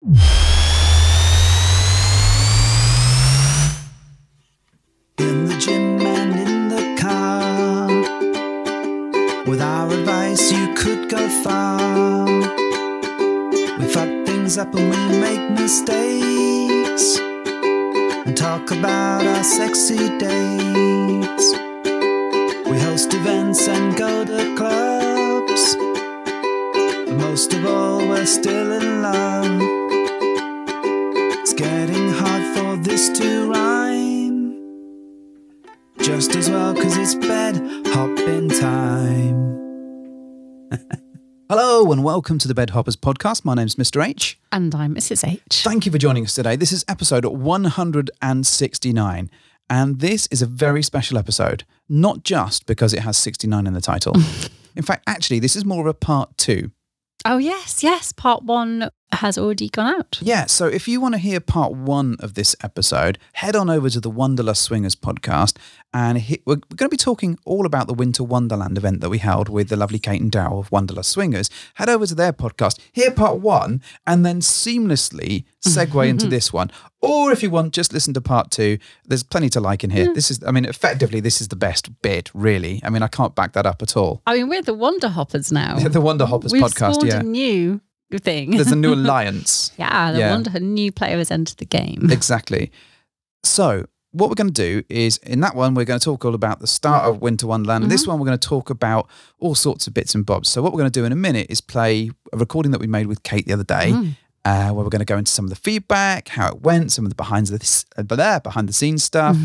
In the gym and in the car. With our advice, you could go far. We fuck things up and we make mistakes. And talk about our sexy dates. We host events and go to clubs. But most of all, we're still in love. Getting hard for this to rhyme. Just as well, cause it's bed hopping time. Hello, and welcome to the Bed Hoppers podcast. My name's Mr. H. And I'm Mrs. H. Thank you for joining us today. This is episode 169. And this is a very special episode, not just because it has 69 in the title. in fact, actually, this is more of a part two. Oh, yes, yes. Part one has already gone out. Yeah, so if you want to hear part one of this episode, head on over to the Wanderlust Swingers podcast. And he, we're, we're going to be talking all about the Winter Wonderland event that we held with the lovely Cate and Dow of Wanderlust Swingers. Head over to their podcast, hear part one, and then seamlessly mm-hmm. segue into this one. Or if you want, just listen to part two. There's plenty to like in here. This is, I mean, effectively, this is the best bit, really. I mean, I can't back that up at all. I mean, we're the Wonder Hoppers now. the Wonder Hoppers We've podcast, spawned yeah. a new thing. There's a new alliance. yeah, the Yeah. Wonder a new player has entered the game. Exactly. So, what we're going to do is in that one, we're going to talk all about the start of Winter Wonderland. And This one, we're going to talk about all sorts of bits and bobs. So, what we're going to do in a minute is play a recording that we made with Cate the other day. Uh, where we're going to go into some of the feedback, how it went, some of the behind the uh, there behind the scenes stuff,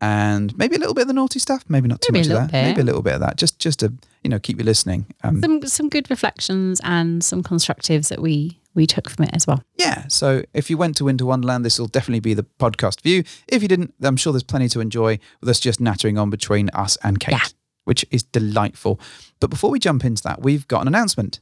and maybe a little bit of the naughty stuff. Maybe not too Maybe much of that. Maybe a little bit of that. Just just to you know keep you listening. Um, Some some good reflections and some constructives that we we took from it as well. Yeah. So if you went to Winter Wonderland, this will definitely be the podcast view. If you didn't, I'm sure there's plenty to enjoy with us just nattering on between us and Cate, Yeah. which is delightful. But before we jump into that, we've got an announcement.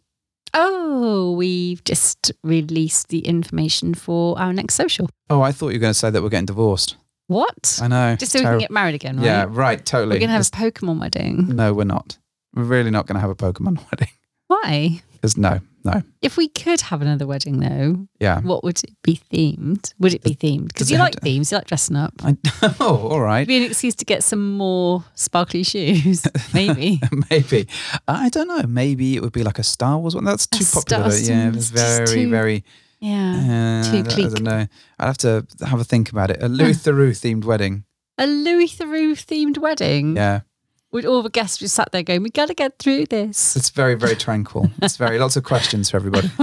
Oh, we've just released the information for our next social. Oh, I thought you were going to say that we're getting divorced. What? I know. Just so we can get married again, right? Yeah, right. Totally. We're gonna have It's- a Pokemon wedding. no, we're not. We're really not going to have a Pokemon wedding. Why? Because no, no. If we could have another wedding, though, Yeah. what would it be themed? Would it be themed? Because you like to- themes, you like dressing up. I, oh, all right. Be an excuse to get some more sparkly shoes, maybe. Maybe. I don't know. Maybe it would be like a Star Wars one. That's A too popular. Star- yeah, it's very, too- very. Yeah. Uh, Too I, I don't know. I'd have to have a think about it. A Louis Theroux themed wedding. A Louis Theroux themed wedding. Yeah, With all the guests just sat there going, "We got to get through this." it's very, very tranquil. It's very lots of questions for everybody.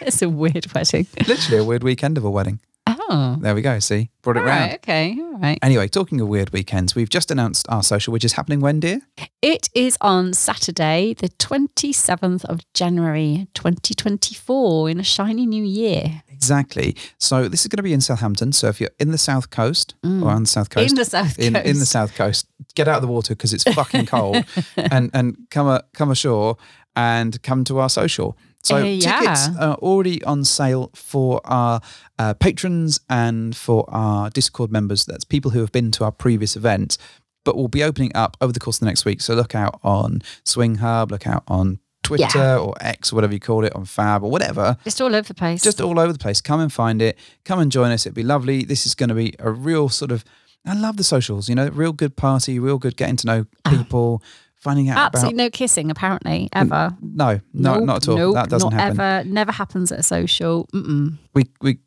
it's a weird wedding. Literally a weird weekend of a wedding. Oh, There we go. See, brought it all round. right, okay, all right. Anyway, talking of weird weekends, we've just announced our social, which is happening when, dear? It is on Saturday, the twenty seventh of January, twenty twenty four, in a shiny new year. Exactly. So this is going to be in Southampton. So if you're in the south coast or on the south coast, Mm. In the south in, in the coast. south coast, get out of the water because it's fucking cold, and and come a, come ashore and come to our social. So Uh, tickets are already on sale for our uh, patrons and for our Discord members. That's people who have been to our previous event, but we'll be opening up over the course of the next week. So look out on Swing Hub, look out on Twitter Yeah. or X, or whatever you call it, on Fab or whatever Just all over the place. just all over the place. Come and find it. Come and join us. It'd be lovely. This is going to be a real sort of. I love the socials. You know, real good party, real good getting to know people, finding out Absolutely about. no kissing, apparently, ever. No, no, Nope, not at all. nope, that doesn't not happen. Ever, never happens at a social. Mm-mm. We we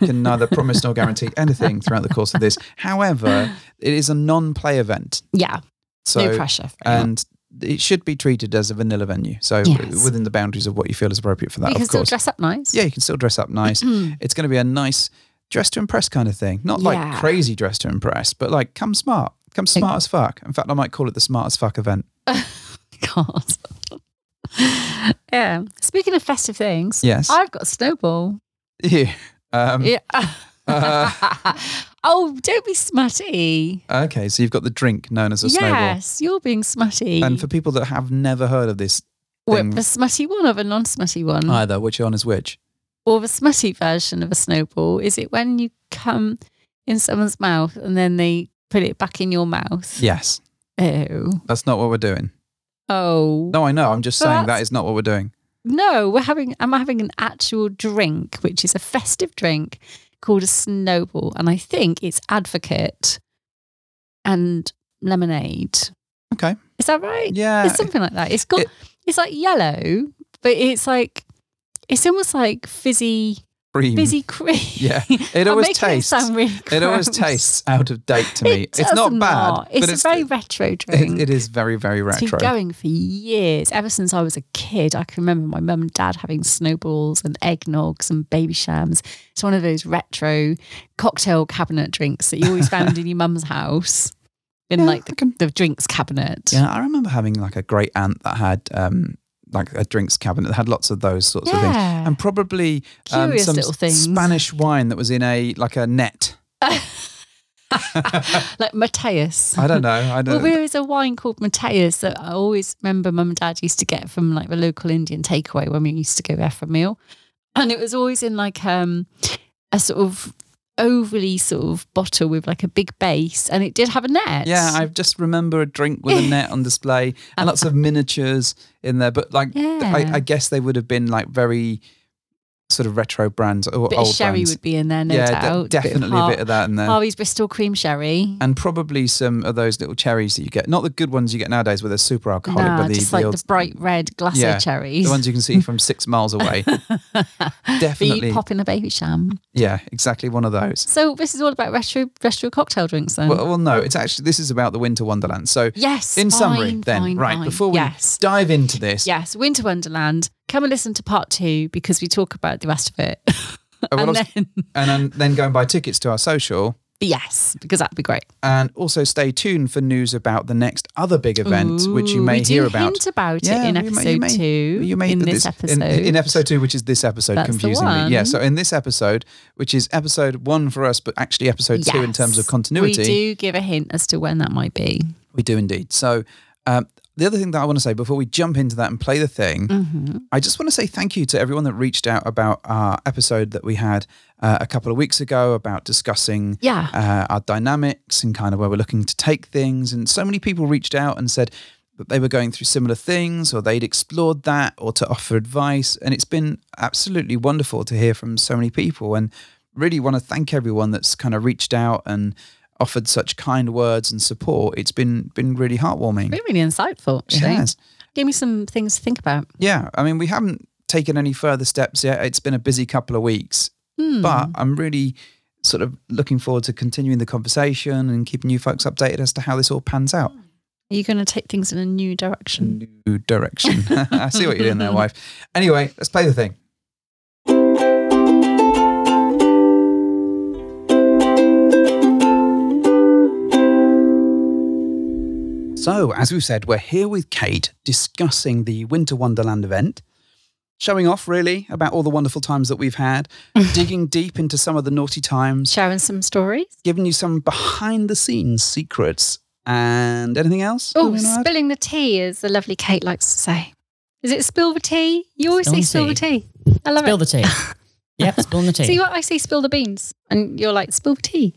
can neither promise nor guarantee anything throughout the course of this. However, it is a non-play event, Yeah, so no pressure. And it should be treated as a vanilla venue. So Yes. within the boundaries of what you feel is appropriate for that, you can still course. dress up nice. yeah, you can still dress up nice. Mm-hmm. it's going to be a nice dress to impress kind of thing. Not like crazy dress to impress, but like come smart. Come smart as fuck. In fact, I might call it the smart as fuck event. God. yeah. Speaking of festive things, Yes. I've got a snowball. Yeah. Um, Yeah. uh, oh, don't be smutty. okay, so you've got the drink known as a snowball. yes, you're being smutty. And for people that have never heard of this thing the smutty one or the non-smutty one? either, which one is which? or the smutty version of a snowball? Is it when you come in someone's mouth and then they put it back in your mouth? Yes. Oh. That's not what we're doing. Oh. No, I know. I'm just saying that that's- is not what we're doing. no, we're having. I'm having an actual drink, which is a festive drink called a snowball, and I think it's Advocaat and lemonade. Okay. Is that right? Yeah. It's something like that. It's got. It- it's like yellow, but it's like. It's almost like fizzy, Cream. fizzy cream. Yeah. It always tastes. It, really It always tastes out of date to me. It it's not does bad, not. It's it's very retro drink. it, it is very very It's retro. been going for years, ever since I was a kid. I can remember my mum and dad having snowballs and eggnogs and Babychams. It's one of those retro cocktail cabinet drinks that you always found in your mum's house, in Yeah, like the, can- the drinks cabinet. Yeah, I remember having like a great aunt that had um like a drinks cabinet that had lots of those sorts of things, and probably um, some. Spanish wine that was in a like a net. like Mateus. I don't know. I don't. Know. Well there is a wine called Mateus that I always remember mum and dad used to get from like the local Indian takeaway when we used to go there for a meal. And it was always in like um a sort of overly sort of bottle with like a big base and it did have a net. yeah, I just remember a drink with a net on display and lots of miniatures in there. But like, Yeah. I, I guess they would have been like very sort of retro brands or bit old of sherry brands. would be in there, no yeah, de- doubt. definitely a bit of that in there. Harvey's Bristol cream sherry. and probably some of those little cherries that you get. Not the good ones you get nowadays where they're super alcoholic, Nah, but the, just the, like old- the bright red glacé Yeah, cherries. the ones you can see from six miles away. Definitely. pop in a Babycham. Yeah, exactly one of those. So this is all about retro retro cocktail drinks then. Well, well, no, it's actually, this is about the Winter Wonderland. So, yes. in summary, then, fine, right, fine. before we yes. dive into this, Yes, Winter Wonderland. Come and listen to part two because we talk about the rest of it. what and was- then, and then, then go and buy tickets to our social. yes, because that'd be great. And also stay tuned for news about the next other big event, which you may hear about. Hint about Yeah, it in you episode may- you may- two. You may in but this, episode. In, episode two, which is this episode, That's confusingly. Yeah. So in this episode, which is episode one for us, but actually episode two in terms of continuity, We do give a hint as to when that might be. we do indeed. So um, the other thing that I want to say before we jump into that and play the thing, Mm-hmm. I just want to say thank you to everyone that reached out about our episode that we had uh, a couple of weeks ago about discussing Yeah. uh, our dynamics and kind of where we're looking to take things. And so many people reached out and said that they were going through similar things or they'd explored that or to offer advice. And it's been absolutely wonderful to hear from so many people. And really want to thank everyone that's kind of reached out and offered such kind words and support. It's been been really heartwarming. Been really insightful, It actually. has. Gave me some things to think about. Yeah. I mean, we haven't taken any further steps yet. It's been a busy couple of weeks, Hmm. but I'm really sort of looking forward to continuing the conversation and keeping you folks updated as to how this all pans out. Are you going to take things in a new direction? New direction. I see what you're doing there, wife. Anyway, let's play the thing. So, as we've said, we're here with Cate discussing the Winter Wonderland event, showing off really about all the wonderful times that we've had, digging deep into some of the naughty times, Sharing some stories. giving you some behind the scenes secrets, and anything else? Oh, that add? spilling the tea, as the lovely Cate likes to say. Is it spill the tea? You always say Spill spill the the tea. I love Spill it. Spill the tea. yep, spill the tea. See what I say? Spill the beans, and you're like spill the tea.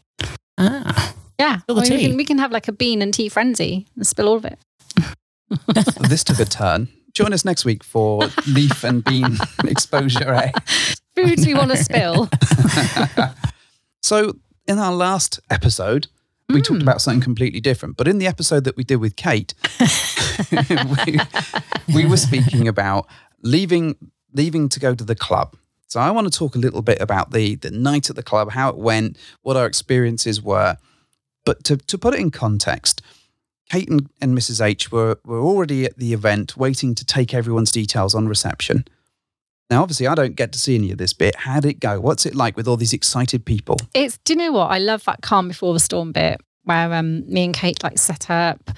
ah, Yeah, Spill the I mean, We, can, we can have like a bean and tea frenzy and spill all of it. this took a turn. Join us next week for leaf and bean exposure. Eh? Foods we want to spill. So, in our last episode, we talked about something completely different. But in the episode that we did with Cate, we, we were speaking about leaving leaving to go to the club. So I want to talk a little bit about the the night at the club, how it went, what our experiences were. But to, to put it in context, Cate and, and Mrs. H were, were already at the event waiting to take everyone's details on reception. Now, obviously, I don't get to see any of this bit. How did it go? What's it like with all these excited people? It's. Do you know what? I love that calm before the storm bit where um, me and Cate like set up.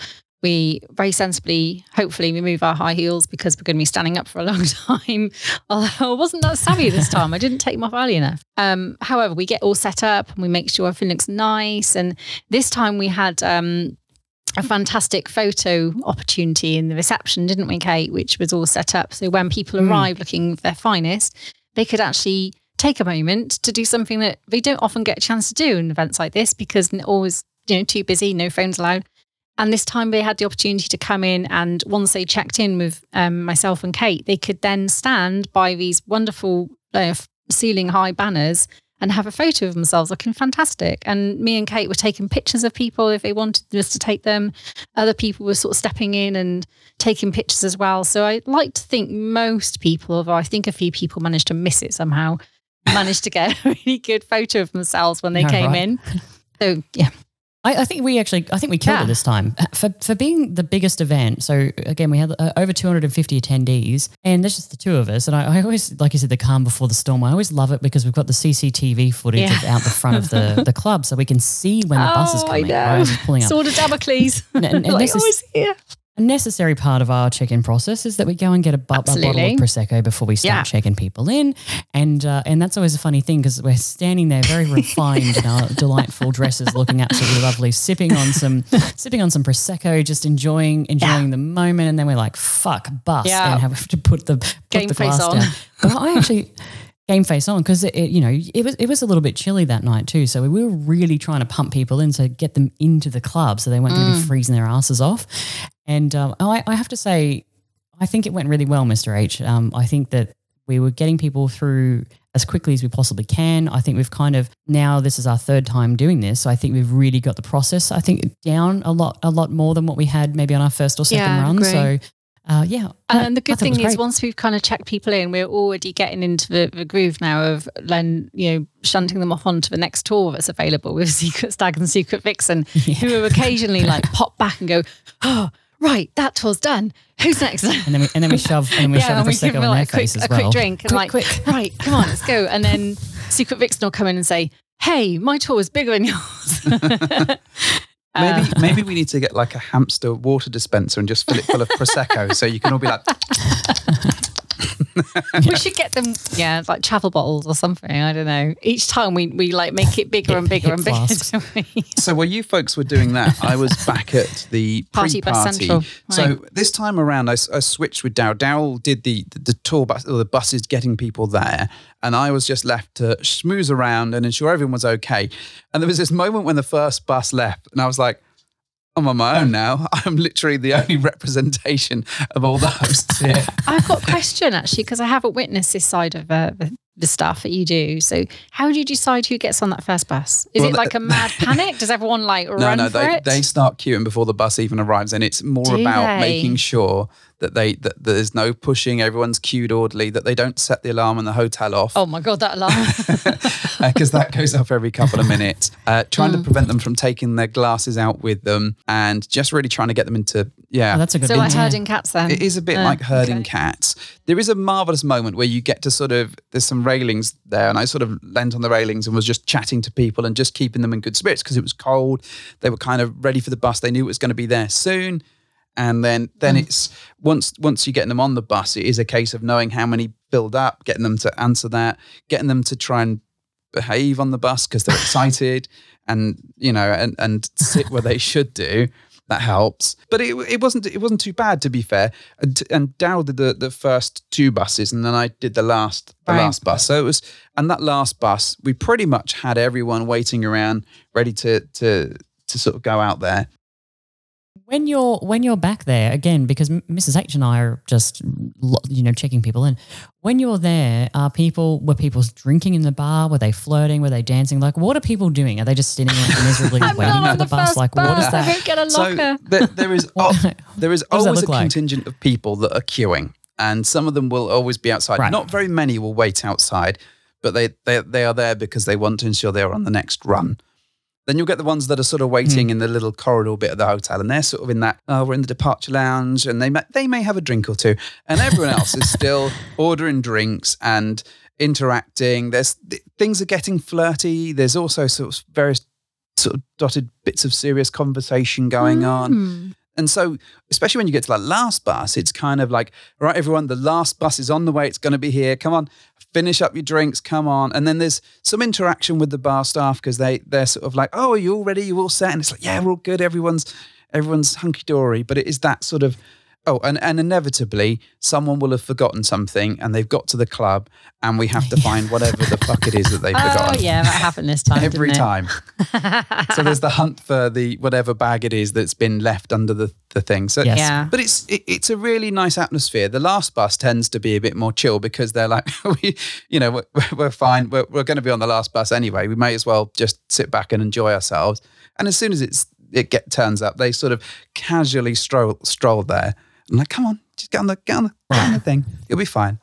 We very sensibly, hopefully, remove our high heels because we're going to be standing up for a long time. Although I wasn't that savvy this time, I didn't take them off early enough. Um, however, we get all set up and we make sure everything looks nice. And this time we had um, a fantastic photo opportunity in the reception, didn't we, Cate? Which was all set up so when people Mm. arrive looking their finest, they could actually take a moment to do something that they don't often get a chance to do in events like this because they're always you know too busy, no phones allowed. And this time they had the opportunity to come in, and once they checked in with um, myself and Cate, they could then stand by these wonderful uh, ceiling high banners and have a photo of themselves looking fantastic. And me and Cate were taking pictures of people if they wanted us to take them. Other people were sort of stepping in and taking pictures as well. So I like to think most people, although I think a few people managed to miss it somehow, managed to get a really good photo of themselves when they came right. in. So yeah, I, I think we actually, I think we killed Yeah. it this time for for being the biggest event. So again, we had uh, over 250 attendees, and there's just the two of us. And I, I always, like you said, the calm before the storm. I always love it because we've got the CCTV footage Yeah. of out the front of the, the club, so we can see when the bus is Oh, I coming. know. right, pulling up. sword of Damocles. And- and- and like, this is- oh, here. Necessary part of our check-in process is that we go and get a, bu- a bottle of prosecco before we start Yeah. checking people in, and uh, and that's always a funny thing because we're standing there very refined in our delightful dresses, looking absolutely lovely, sipping on some sipping on some prosecco, just enjoying enjoying the moment, and then we're like, "Fuck, bus," Yeah. and have to put the put Game the face glass on. down. But I actually. Game face on because it, it, you know, it was it was a little bit chilly that night too. So we were really trying to pump people in to get them into the club, so they weren't going to Mm. be freezing their asses off. And um, I, I have to say, I think it went really well, Mr. H. Um, I think that we were getting people through as quickly as we possibly can. I think we've kind of now this is our third time doing this, so I think we've really got the process. I think down a lot, a lot more than what we had maybe on our first or second Yeah, run. agree. So. Uh, yeah, And the good thing is, great. once we've kind of checked people in, we're already getting into the, the groove now of then you know shunting them off onto the next tour that's available with Secret Stag and Secret Vixen, who will occasionally like pop back and go, "Oh, right, that tour's done. Who's next?" and then we and then we shove and then we shove a and we give in them their like a quick, face as a well. quick drink and Quick, like, quick. right, come on, let's go. And then Secret Vixen will come in and say, "Hey, my tour is bigger than yours." Maybe uh, maybe we need to get like a hamster water dispenser and just fill it full of prosecco, so you can all be like, we should get them, yeah, like travel bottles or something. I don't know. Each time we, we like make it bigger and bigger and bigger. we? So while you folks were doing that, I was back at the Party Bus pre-party. Central, So this time around, I, I switched with Daryl. Daryl did the, the the tour bus or the buses getting people there, and I was just left to schmooze around and ensure everyone was okay. And there was this moment when the first bus left, and I was like. I'm on my own now. I'm literally the only representation of all the hosts here. I've got a question actually because I haven't witnessed this side of uh, the, the stuff that you do. So, how do you decide who gets on that first bus? Is Well, it like a mad panic? Does everyone like No, run no, for they, it? they start queuing before the bus even arrives, and it's more Do about they? making sure that they that there's no pushing. Everyone's queued orderly. That they don't set the alarm in the hotel off oh my god, that alarm! because that goes off every couple of minutes. Uh, trying Mm. to prevent them from taking their glasses out with them, and just really trying to get them into yeah. Oh, that's a good so one. like herding cats then. It is a bit Uh, like herding okay. cats. There is a marvelous moment where you get to sort of there's some railings there, and I sort of leant on the railings and was just chatting to people and just keeping them in good spirits because it was cold. They were kind of ready for the bus. They knew it was going to be there soon. And then then mm. it's once once you're getting them on the bus, it is a case of knowing how many build up, getting them to answer that, getting them to try and behave on the bus because they're excited and you know and and sit where they should do that helps. But it, it wasn't it wasn't too bad to be fair. And, and Daryl did the, the first two buses and then I did the last the Right. last bus. So it was and that last bus we pretty much had everyone waiting around ready to to to sort of go out there When you're when you're back there again, because Mrs. H and I are just you know checking people in. When you're there, are people were people drinking in the bar? Were they flirting? Were they dancing? Like, what are people doing? Are they just sitting there miserably waiting for on the, the bus? first Like, what is bus. I that? don't get a so locker. there, there is What- oh, there is What does that always a like? contingent of people that are queuing and some of them will always be outside Right. not very many will wait outside but they, they they are there because they want to ensure they're on the next run then you'll get the ones that are sort of waiting Hmm. in the little corridor bit of the hotel and they're sort of in that oh we're in the departure lounge and they may, they may have a drink or two and everyone else is still ordering drinks and interacting there's th- things are getting flirty there's also sort of various sort of dotted bits of serious conversation going on Hmm. And so, especially when you get to that last bus, it's kind of like, all right, everyone, the last bus is on the way. It's going to be here. Come on, finish up your drinks. Come on. And then there's some interaction with the bar staff because they they're sort of like, oh, are you all ready? You all set? And it's like, yeah, we're all good. Everyone's everyone's hunky dory. But it is that sort of Oh, and, and inevitably, someone will have forgotten something and they've got to the club and we have to find whatever the fuck it is that they've oh, forgotten. Oh yeah, that happened this time. Every didn't it? time. so there's the hunt for the whatever bag it is that's been left under the, the thing. So, Yes. Yeah. but it's it, it's a really nice atmosphere. The last bus tends to be a bit more chill because they're like, we, you know, we're, we're fine. We're, we're going to be on the last bus anyway. We may as well just sit back and enjoy ourselves. And as soon as it's it get turns up, they sort of casually stroll stroll there. I'm like, come on, just get on the get on the, get on the thing. You'll be fine.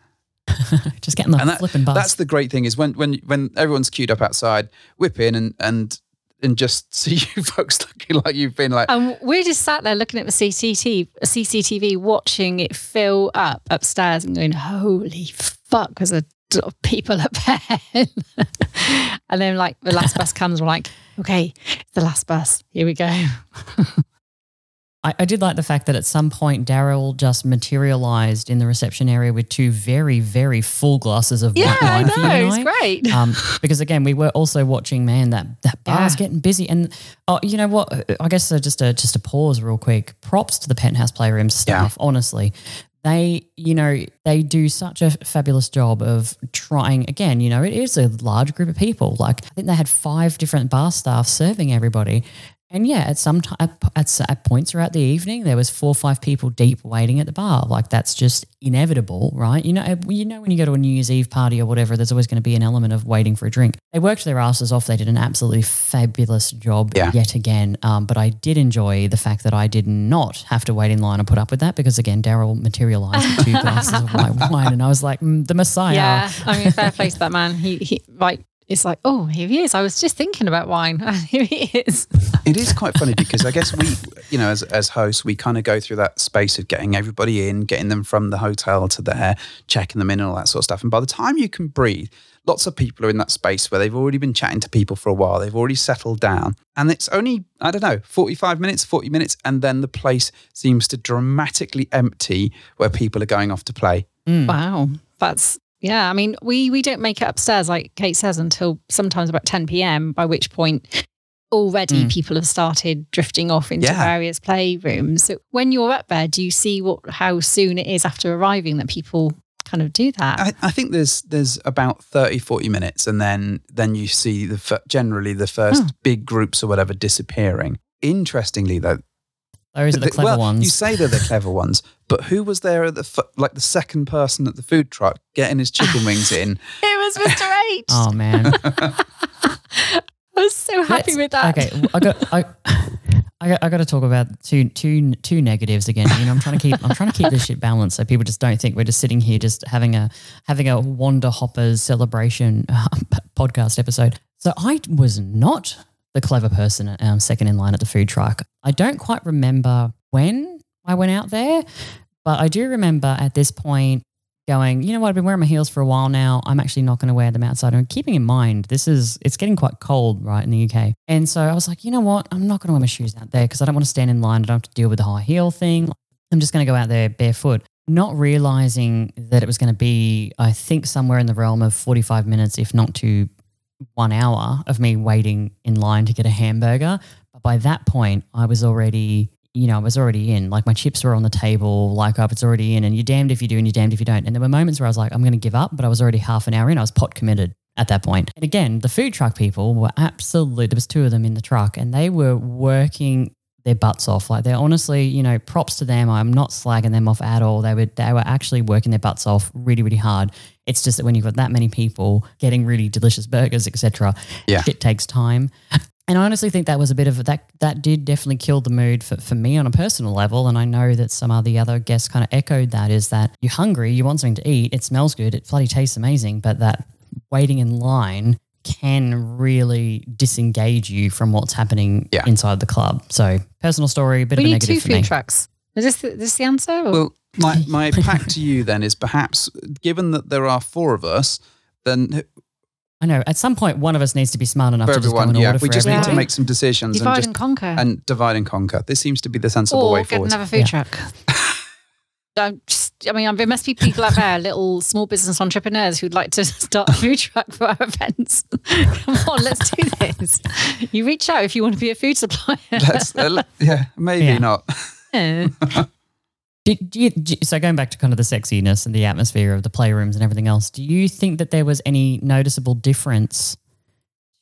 Just getting the And that, flipping bus. that's the great thing is when when when everyone's queued up outside, whip in and and and just see you folks looking like you've been like And we're just sat there looking at the CCTV, CCTV, watching it fill up upstairs and going, "Holy fuck!" Because of people up there. and then, like the last bus comes, we're like, "Okay, the last bus. Here we go." I, I did like the fact that at some point Daryl just materialized in the reception area with two very, very full glasses of Yeah, white I wine for you know. and It's great. um, because again, we were also watching, man, that that bar's Yeah. getting busy. And oh, you know what? I guess uh, just a just a pause real quick. Props to the Penthouse Playroom staff. Honestly, they you know they do such a fabulous job of trying. Again, you know, it is a large group of people. Like I think they had five different bar staff serving everybody. And yeah, at some time, at, at, at points throughout the evening, there was four or five people deep waiting at the bar. Like that's just inevitable, right? You know, you know when you go to a New Year's Eve party or whatever, there's always going to be an element of waiting for a drink. They worked their asses off. They did an absolutely fabulous job Yeah. yet again. Um, but I did enjoy the fact that I did not have to wait in line and put up with that because again, Daryl materialized with two glasses of white wine, and I was like, mm, the Messiah. Yeah, I mean, fair play to that man. He, he, like, it's like, oh, here he is. I was just thinking about wine. here he is. it is quite funny because I guess we, you know, as as hosts, we kind of go through that space of getting everybody in, getting them from the hotel to there, checking them in, and all that sort of stuff. And by the time you can breathe, lots of people are in that space where they've already been chatting to people for a while. They've already settled down, and it's only I don't know, forty five minutes, forty minutes, and then the place seems to dramatically empty where people are going off to play. Mm. Wow, that's yeah. I mean, we we don't make it upstairs like Cate says until sometimes about ten p.m. By which point, already Mm. people have started drifting off into Yeah. various playrooms. So when you're up there, do you see what how soon it is after arriving that people kind of do that? I, I think there's there's about 30, 40 minutes, and then then you see the generally the first Hmm. big groups or whatever disappearing. Interestingly, though, Those are the th- clever well, ones. you say they're the clever ones, but who was there at the f- like the second person at the food truck getting his chicken wings in? it was Mr. H. oh man. I was so happy Let's- with that. Okay, I got I, I got I got to talk about two two two negatives again. You know, I'm trying to keep I'm trying to keep this shit balanced so people just don't think we're just sitting here just having a having a Wander Hoppers celebration um, podcast episode. So I was not the clever person um, second in line at the food truck. I don't quite remember when I went out there, but I do remember at this point going, you know what, I've been wearing my heels for a while now. I'm actually not going to wear them outside. And keeping in mind, this is, it's getting quite cold, right, in the UK. And so I was like, you know what, I'm not going to wear my shoes out there because I don't want to stand in line. I don't have to deal with the high heel thing. I'm just going to go out there barefoot. Not realizing that it was going to be, I think, somewhere in the realm of 45 minutes, if not to one hour of me waiting in line to get a hamburger. But by that point, I was already, you know, I was already in. Like my chips were on the table, like I was already in. And you're damned if you do and you're damned if you don't. And there were moments where I was like, I'm going to give up, but I was already half an hour in. I was pot committed at that point. And again, the food truck people were absolutely, there was two of them in the truck and they were working their butts off. Like they're honestly, you know, props to them. I'm not slagging them off at all. They were they were actually working their butts off really, really hard. It's just that when you've got that many people getting really delicious burgers, etc., Yeah. it takes time. And I honestly think that was a bit of a, that that did definitely kill the mood for, for me on a personal level. And I know that some of the other guests kind of echoed that is that you're hungry, you want something to eat, it smells good, it bloody tastes amazing, but that waiting in line can really disengage you from what's happening Yeah. inside the club. So personal story, a bit we of a need two negative for food me. trucks. Is this the, this the answer? Or? Well, my my pack to you then is perhaps given that there are four of us, then I know at some point one of us needs to be smart enough for to just go everyone, yeah, order we for just need to make some decisions and Divide just and conquer. and divide and conquer. This seems to be the sensible or way get forward. another food Yeah. truck. I'm just, I mean, there must be people out there, little small business entrepreneurs who'd like to start a food truck for our events. Come on, let's do this. You reach out if you want to be a food supplier. Let's, uh, yeah, maybe Yeah. not. Yeah. Did, do you, do so going back to kind of the sexiness and the atmosphere of the playrooms and everything else, do you think that there was any noticeable difference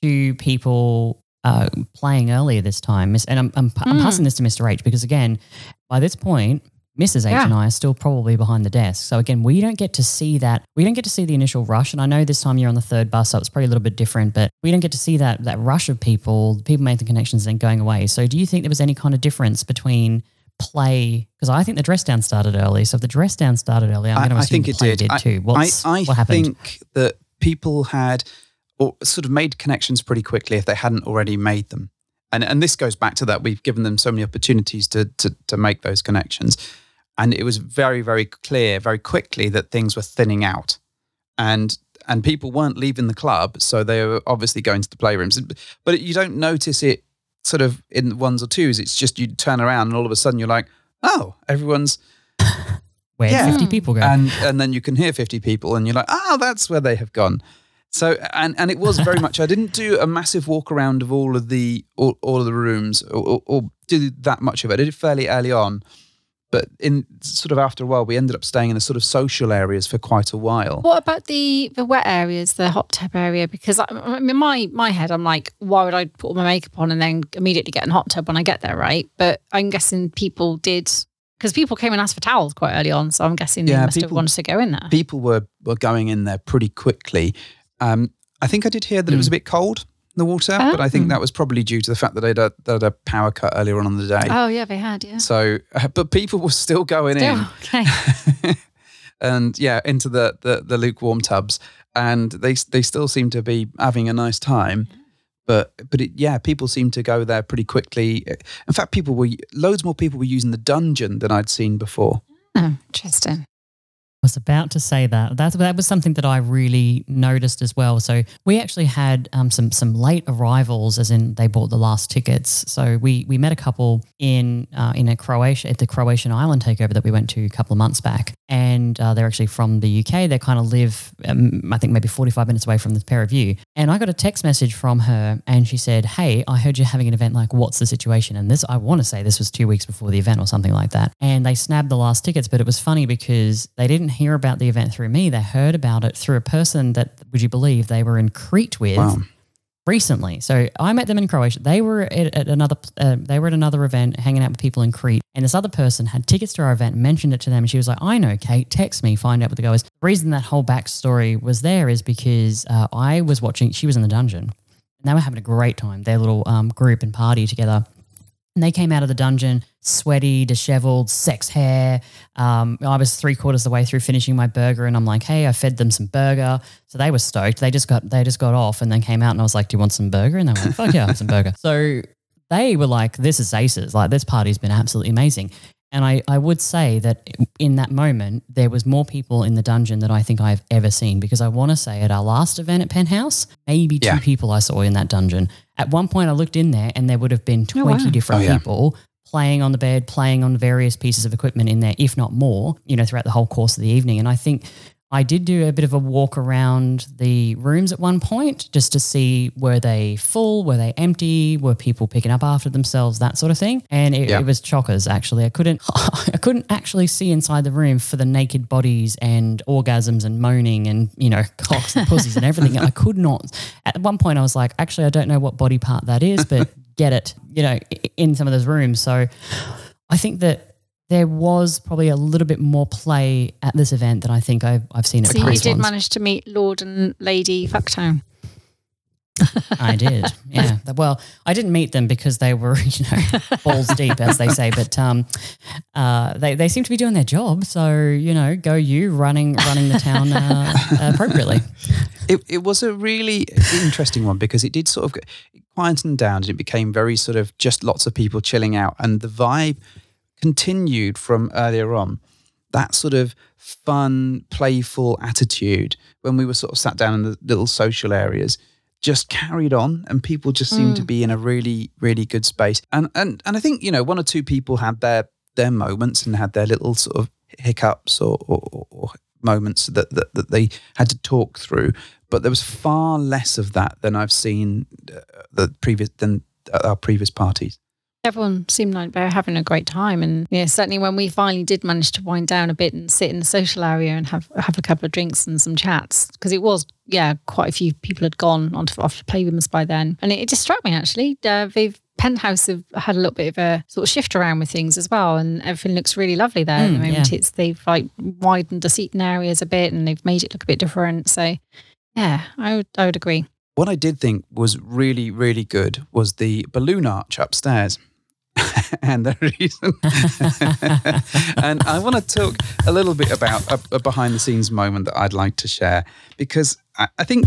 to people uh, playing earlier this time? And I'm, I'm, I'm Mm. passing this to Mr. H because again, by this point, Mrs. H Yeah. and I are still probably behind the desk. So again, we don't get to see that. We don't get to see the initial rush. And I know this time you're on the third bus, so it's probably a little bit different, but we don't get to see that that rush of people, people making connections and going away. So do you think there was any kind of difference between play? Because I think the dress down started early. So if the dress down started early, I'm I- going to I think it play did. I- too. What's, I, I what happened? think that people had or sort of made connections pretty quickly if they hadn't already made them. And and this goes back to that we've given them so many opportunities to to, to make those connections. And it was very, very clear very quickly that things were thinning out. And and people weren't leaving the club, so they were obviously going to the playrooms. But you don't notice it sort of in ones or twos. It's just you turn around and all of a sudden you're like, oh, everyone's Where yeah. 50 people go? and and then you can hear 50 people and you're like oh that's where they have gone so and and it was very much i didn't do a massive walk around of all of the all, all of the rooms or, or, or do that much of it i did it fairly early on but in sort of after a while we ended up staying in the sort of social areas for quite a while What about the the wet areas, the hot tub area? Because I, I mean, in my my head, I'm like, why would I put all my makeup on and then immediately get in hot tub when I get there, right? But I'm guessing people did because people came and asked for towels quite early on, so I'm guessing Yeah, they must have wanted to go in there. people were were going in there pretty quickly um i think i did hear that it was a bit cold the water but i think Oh. that was probably due to the fact that they'd had, they'd had a power cut earlier on in the day Oh yeah, they had yeah. so uh, but people were still going in okay. and yeah, into the, the the lukewarm tubs, and they they still seem to be having a nice time. But but it, yeah, people seem to go there pretty quickly. In fact, people were loads more people were using the dungeon than I'd seen before. Oh, interesting. Was about to say that. That that was something that I really noticed as well. So we actually had um, some some late arrivals, as in they bought the last tickets. So we we met a couple in uh, in a Croatia at the Croatian island takeover that we went to a couple of months back, and uh, they're actually from the UK. They kind of live, um, I think, maybe forty five minutes away from the pair of you. And I got a text message from her, and she said, "Hey, I heard you're having an event. Like, what's the situation?" And this, I want to say, this was two weeks before the event or something like that. And they snabbed the last tickets, but it was funny because they didn't hear about the event through me. They heard about it through a person that, would you believe, they were in Crete with Wow. recently. So I met them in Croatia. They were at, at another uh, they were at another event hanging out with people in Crete. And this other person had tickets to our event mentioned it to them. And she was like, I know, Cate, text me, find out what the go is. The reason that whole backstory was there is because uh, I was watching, she was in the dungeon and they were having a great time, their little um, group and party together. And they came out of the dungeon sweaty, disheveled, sex hair. Um, I was three quarters of the way through finishing my burger, and I'm like, "Hey, I fed them some burger." So they were stoked. They just got they just got off, and then came out, and I was like, "Do you want some burger?" And they were like, "Fuck yeah, some burger." So they were like, "This is aces. Like this party's been absolutely amazing." And I, I would say that in that moment, there was more people in the dungeon than I think I've ever seen because I want to say at our last event at Penthouse, maybe two Yeah. people I saw in that dungeon. At one point, I looked in there and there would have been 20 wow. different Oh, yeah. people playing on the bed, playing on various pieces of equipment in there, if not more, you know, throughout the whole course of the evening. And I think I did do a bit of a walk around the rooms at one point just to see were they full, were they empty, were people picking up after themselves, that sort of thing. And it, Yeah. it was chockers actually. I couldn't I couldn't actually see inside the room for the naked bodies and orgasms and moaning and, you know, cocks and pussies and everything. I could not at one point I was like, actually I don't know what body part that is, but get it, you know, in some of those rooms. So I think that there was probably a little bit more play at this event than I think I've, I've seen at So you did ones. manage to meet Lord and Lady Fucktown. I did, yeah. Well, I didn't meet them because they were, you know, balls deep, as they say. But um, uh, they they seem to be doing their job. So you know, go you running running the town uh, appropriately. It, it was a really interesting one because it did sort of get- it quietened down and it became very sort of just lots of people chilling out and the vibe continued from earlier on. That sort of fun playful attitude when we were sort of sat down in the little social areas just carried on and people just seemed to be in a really really good space. And and and I think you know one or two people had their their moments and had their little sort of hiccups or, or, or moments that, that that they had to talk through but there was far less of that than I've seen uh, the previous than our previous parties everyone seemed like they were having a great time. And yeah, certainly when we finally did manage to wind down a bit and sit in the social area and have have a couple of drinks and some chats, because it was yeah quite a few people had gone on to off to play with us by then, and it, it just struck me actually uh, they've. Penthouse have had a little bit of a sort of shift around with things as well, and everything looks really lovely there at the Mm, moment. yeah. It's they've like widened the seating areas a bit, and they've made it look a bit different. So, yeah, I would I would agree. What I did think was really, really good was the balloon arch upstairs. and the reason, and I want to talk a little bit about a, a behind the scenes moment that I'd like to share because I, I think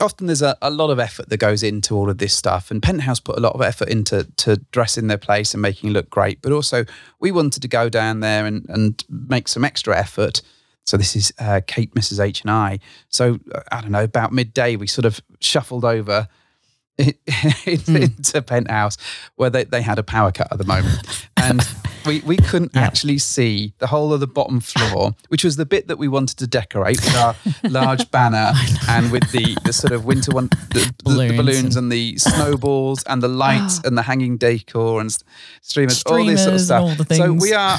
often there's a, a lot of effort that goes into all of this stuff, and Penthouse put a lot of effort into to dressing their place and making it look great. But also, we wanted to go down there and, and make some extra effort. So this is uh, Cate, Mrs. H, and I. So uh, I don't know, about midday, we sort of shuffled over into hmm. Penthouse where they, they had a power cut at the moment. And we, we couldn't Yeah. actually see the whole of the bottom floor, which was the bit that we wanted to decorate with our large banner and with the, the sort of winter one, the, the- the Balloons balloons and- and the snowballs and the lights and the hanging decor and s- streamers, all this sort of stuff. all the So we are,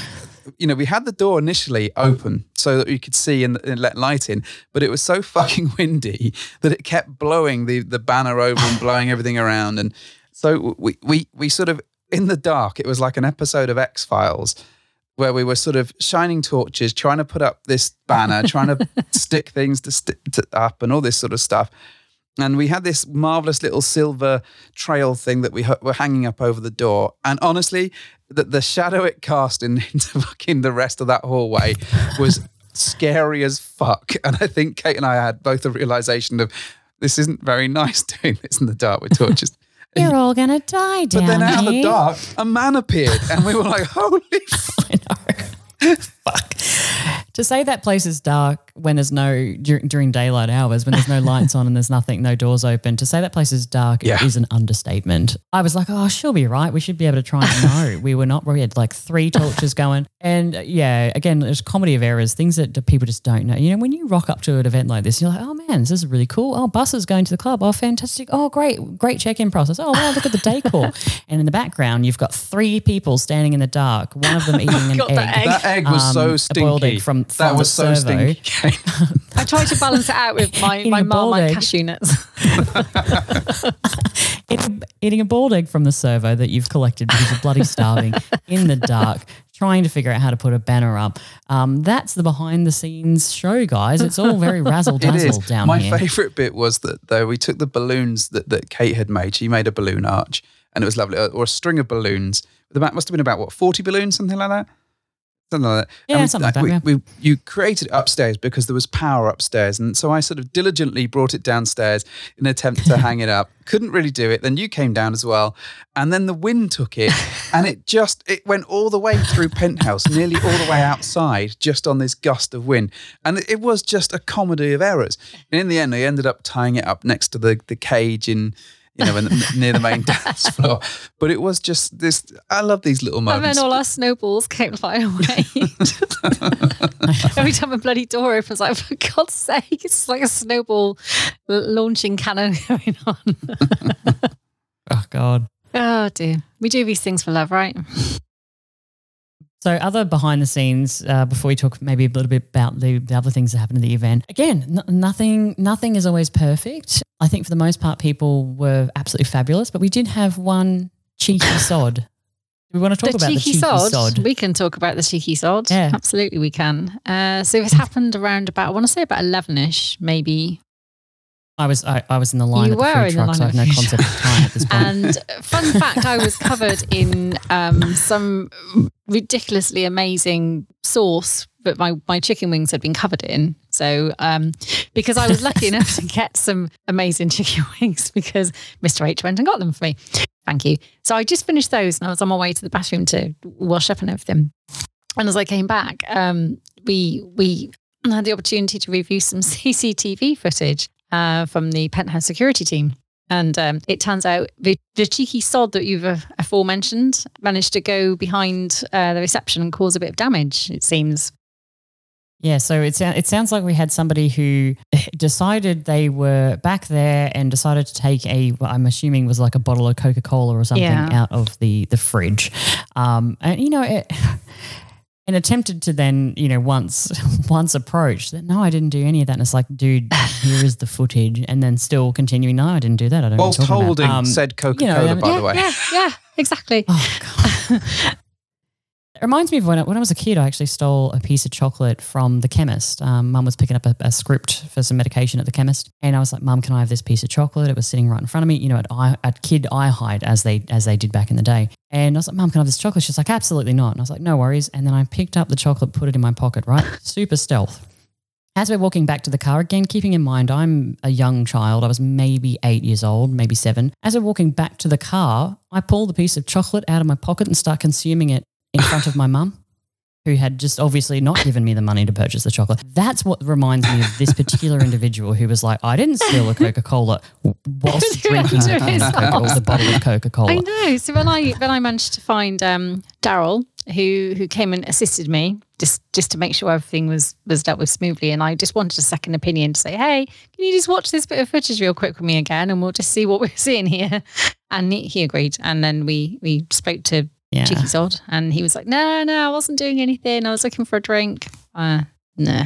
you know, we had the door initially open so that you could see and, and let light in, but it was so fucking windy that it kept blowing the the banner over and blowing everything around, and so we we we sort of in the dark. It was like an episode of X Files. Where we were sort of shining torches, trying to put up this banner, trying to stick things to, sti to up, and all this sort of stuff. And we had this marvelous little silver trail thing that we hu- were hanging up over the door. And honestly, the, the shadow it cast in, into fucking the rest of that hallway was scary as fuck. And I think Cate and I had both a realization of this isn't very nice doing this in the dark with torches. You're all gonna die but then out of the dark, a man appeared, and we were like, "Holy!" I know. Fuck. To say that place is dark when there's no dur- during daylight hours, when there's no lights on and there's nothing, no doors open. To say that place is dark Yeah. is an understatement. I was like, oh, she'll be right. We should be able to try. And no, we were not. We had like three torches going, and uh, yeah, again, there's comedy of errors, things that people just don't know. You know, when you rock up to an event like this, you're like, oh man, this is really cool. Oh, buses going to the club. Oh, fantastic. Oh, great, great check-in process. Oh, wow, look at the decor. and in the background, you've got three people standing in the dark. One of them eating an God, egg. That egg was Um, so a stinky. boiled egg from- that was so servo. stinky. I tried to balance it out with my Eating my a boiled Marmite egg. cashew nuts. eating, eating a boiled egg from the servo that you've collected because you're bloody starving in the dark, trying to figure out how to put a banner up. Um, that's the behind the scenes show, guys. It's all very razzle It dazzle is. down My here. favourite bit was that though we took the balloons that, that Cate had made. She made a balloon arch, and it was lovely, or a string of balloons. The back must have been about what forty balloons, something like that. Something like that. Yeah, And we- something like that, We, yeah. we, you created it upstairs because there was power upstairs, and so I sort of diligently brought it downstairs in an attempt to hang it up. Couldn't really do it. Then you came down as well, and then the wind took it, and it just it went all the way through penthouse, nearly all the way outside, just on this gust of wind, and it, it was just a comedy of errors. And in the end, I ended up tying it up next to the the cage in. You know, in, near the main dance floor, but it was just this. I love these little moments. and then all our snowballs came flying away. Every time a bloody door opens, like for God's sake, it's like a snowball l- launching cannon going on. Oh, God. Oh dear, we do these things for love, right? So, other behind the scenes, uh, before we talk maybe a little bit about the, the other things that happened at the event. Again, n- nothing nothing is always perfect. I think for the most part, people were absolutely fabulous, but we did have one cheeky sod. We want to talk the about cheeky, the cheeky sod. sod? We can talk about the cheeky sod. Yeah. Absolutely, we can. Uh, so it happened around about, I want to say about 11 ish, maybe. I was I, I was in the line You of the were in the line so I have no concept of time at this point. And fun fact, I was covered in um, some ridiculously amazing sauce that my, my chicken wings had been covered in. So, um, because I was lucky enough to get some amazing chicken wings because Mr. H went and got them for me. Thank you. So I just finished those and I was on my way to the bathroom to wash up and everything. And as I came back, um, we we had the opportunity to review some CCTV footage uh, from the penthouse security team. And um, it turns out the, the cheeky sod that you've uh, aforementioned managed to go behind uh, the reception and cause a bit of damage, it seems. Yeah, so it, it sounds like we had somebody who decided they were back there and decided to take a, what I'm assuming was like a bottle of Coca Cola or something Yeah. out of the the fridge, um, and you know, it, and attempted to then, you know, once once approached that no, I didn't do any of that, and it's like, dude, here is the footage, and then still continuing, no, I didn't do that. I don't. know what Whilst about." holding Um, said Coca you know, Cola, by yeah, the way. yeah, yeah, exactly. Oh god. It reminds me of when I, when I was a kid, I actually stole a piece of chocolate from the chemist. Um, Mum was picking up a, a script for some medication at the chemist, and I was like, "Mum, can I have this piece of chocolate?" It was sitting right in front of me, you know, at, eye, at kid eye height as they as they did back in the day. And I was like, "Mum, can I have this chocolate?" She's like, "Absolutely not." And I was like, "No worries." And then I picked up the chocolate, put it in my pocket, right, super stealth. As we're walking back to the car, again, keeping in mind I'm a young child, I was maybe eight years old, maybe seven. As we're walking back to the car, I pull the piece of chocolate out of my pocket and start consuming it in front of my mum, who had just obviously not given me the money to purchase the chocolate. That's what reminds me of this particular individual who was like, I didn't steal a Coca Cola whilst drinking the, can of Coca- or the bottle of Coca I Cola. know. So when I when I managed to find um, Daryl, who who came and assisted me just just to make sure everything was was dealt with smoothly, and I just wanted a second opinion to say, hey, can you just watch this bit of footage real quick with me again, and we'll just see what we're seeing here. And he, he agreed, and then we we spoke to Yeah. Cheeky Sod, and he was like, no, no, I wasn't doing anything. I was looking for a drink. Uh, no.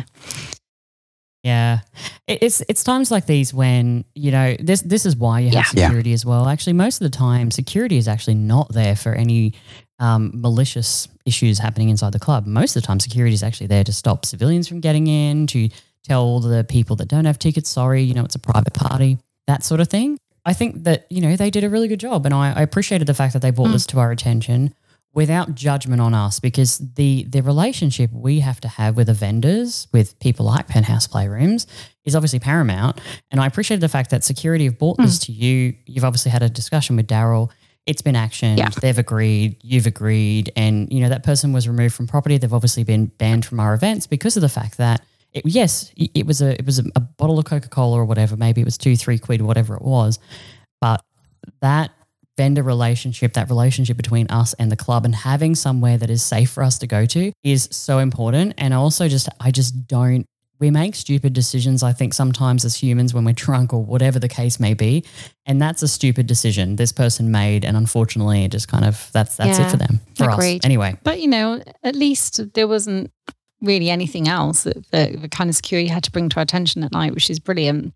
Yeah, it's it's times like these when you know this. This is why you have Yeah. Yeah. security as well. Actually, most of the time, security is actually not there for any um, malicious issues happening inside the club. Most of the time, security is actually there to stop civilians from getting in, to tell the people that don't have tickets, sorry, you know, it's a private party, that sort of thing. I think that you know they did a really good job, and I, I appreciated the fact that they brought mm. this to our attention without judgment on us because the the relationship we have to have with the vendors with people like penthouse playrooms is obviously paramount. And i appreciated the fact that security have brought this mm. to you. You've obviously had a discussion with daryl. It's been actioned. Yeah. they've agreed. You've agreed. And you know that person was removed from property. They've obviously been banned from our events because of the fact that it, yes it was a it was a, a bottle of coca-cola or whatever maybe it was two three quid whatever it was but that vendor relationship, that relationship between us and the club, and having somewhere that is safe for us to go to is so important. And also, just I just don't. We make stupid decisions, I think, sometimes as humans when we're drunk or whatever the case may be. And that's a stupid decision this person made. And unfortunately, it just kind of, that's that's it for them, for agreed. us. Anyway, But you know, at least there wasn't really anything else that the, the kind of security had to bring to our attention at night, which is brilliant.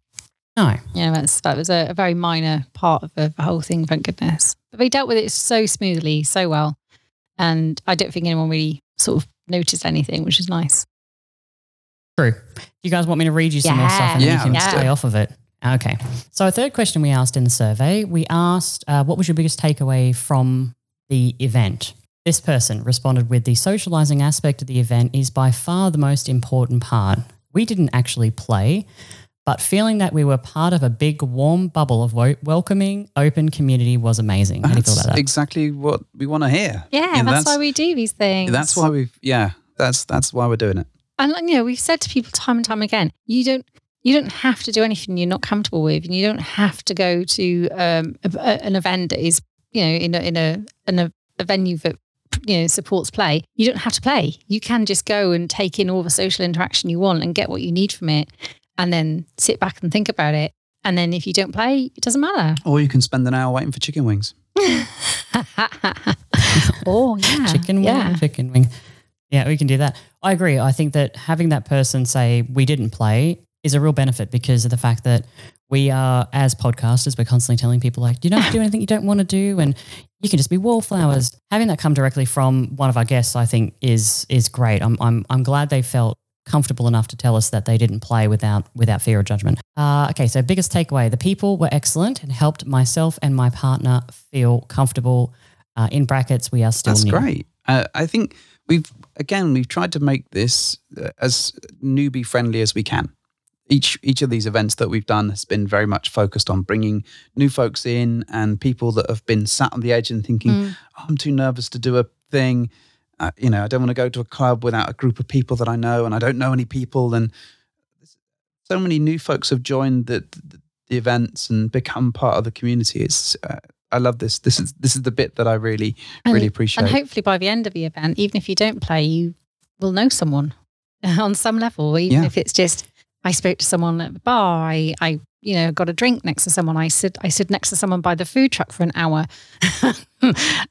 no. You know, that's, that was a, a very minor part of the, the whole thing, thank goodness. But they dealt with it so smoothly, so well. And I don't think anyone really sort of noticed anything, which is nice. True. Do you guys want me to read you some more stuff and then Yeah, you can let's stay off of it? Okay. So, a third question we asked in the survey we asked, uh, what was your biggest takeaway from the event? This person responded with the socializing aspect of the event is by far the most important part. We didn't actually play, but feeling that we were part of a big warm bubble of wo- welcoming, open community was amazing. How do you feel That's about that? exactly what we want to hear. Yeah, You know, that's, why we do these things. That's why we've yeah. That's that's why we're doing it. and like, you know we've said to people time and time again you don't you don't have to do anything you're not comfortable with and you don't have to go to um, a, a- an event that is you know in a in a in a, a venue that you know supports play you don't have to play you can just go and take in all the social interaction you want and get what you need from it and then sit back and think about it and then if you don't play it doesn't matter Or you can spend an hour waiting for chicken wings. oh yeah chicken wing, yeah chicken wing. Yeah, we can do that. I agree. I think that having that person say we didn't play is a real benefit because of the fact that we are as podcasters, we're constantly telling people like, you don't have to do anything you don't want to do, and you can just be wallflowers. Having that come directly from one of our guests, I think, is is great. I'm I'm I'm glad they felt comfortable enough to tell us that they didn't play without without fear or judgment. Uh, okay, so biggest takeaway: the people were excellent and helped myself and my partner feel comfortable. Uh, in brackets, we are still That's new. great. Uh, I think we've again we've tried to make this as newbie friendly as we can. Each each of these events that we've done has been very much focused on bringing new folks in and people that have been sat on the edge and thinking, Mm. oh, "I'm too nervous to do a thing." Uh, you know, I don't want to go to a club without a group of people that I know, and I don't know any people. And so many new folks have joined the, the, the events and become part of the community. It's uh, I love this. This is this is the bit that I really And- really appreciate. And hopefully by the end of the event, even if you don't play, you will know someone on some level, even Yeah. if it's just I spoke to someone at the bar, I, I you know, got a drink next to someone. I stood I stood next to someone by the food truck for an hour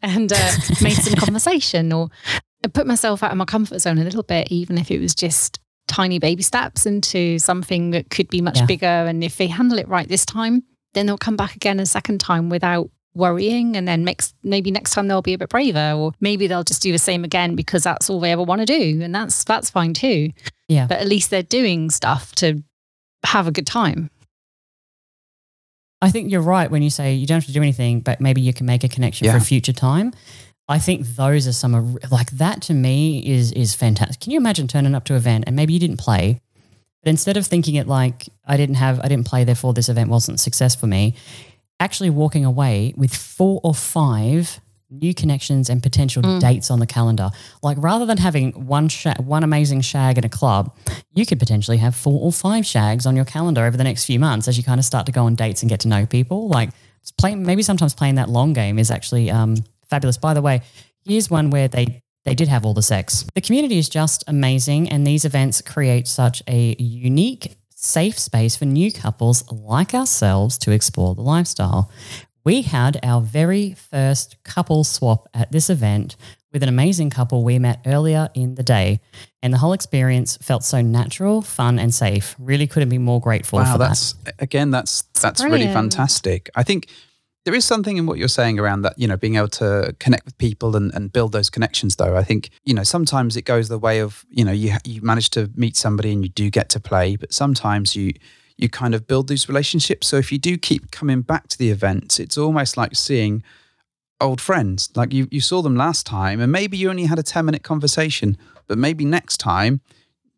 and uh, made some conversation or put myself out of my comfort zone a little bit, even if it was just tiny baby steps into something that could be much Yeah. bigger. And if they handle it right this time, then they'll come back again a second time without worrying. And then next, maybe next time they'll be a bit braver, or maybe they'll just do the same again because that's all they ever want to do. And that's, that's fine too. Yeah. But at least they're doing stuff to have a good time. I think you're right when you say you don't have to do anything, but maybe you can make a connection for a future time. I think those are some of like that to me is is fantastic. Can you imagine turning up to an event and maybe you didn't play, but instead of thinking it like I didn't have I didn't play, therefore this event wasn't a success for me, actually walking away with four or five new connections and potential Mm. dates on the calendar. Like rather than having one sha- one amazing shag in a club, you could potentially have four or five shags on your calendar over the next few months as you kind of start to go on dates and get to know people. Like playing, maybe sometimes playing that long game is actually um, fabulous. By the way, here's one where they they did have all the sex. The community is just amazing, and these events create such a unique, safe space for new couples like ourselves to explore the lifestyle. We had our very first couple swap at this event with an amazing couple we met earlier in the day. And the whole experience felt so natural, fun, and safe. Really couldn't be more grateful Wow, for that. that's again, that's that's really fantastic. I think there is something in what you're saying around that, you know, being able to connect with people and, and build those connections. Though I think, you know, sometimes it goes the way of, you know, you you manage to meet somebody and you do get to play, but sometimes you you kind of build these relationships. So if you do keep coming back to the events, it's almost like seeing old friends. Like you you saw them last time, and maybe you only had a ten minute conversation, but maybe next time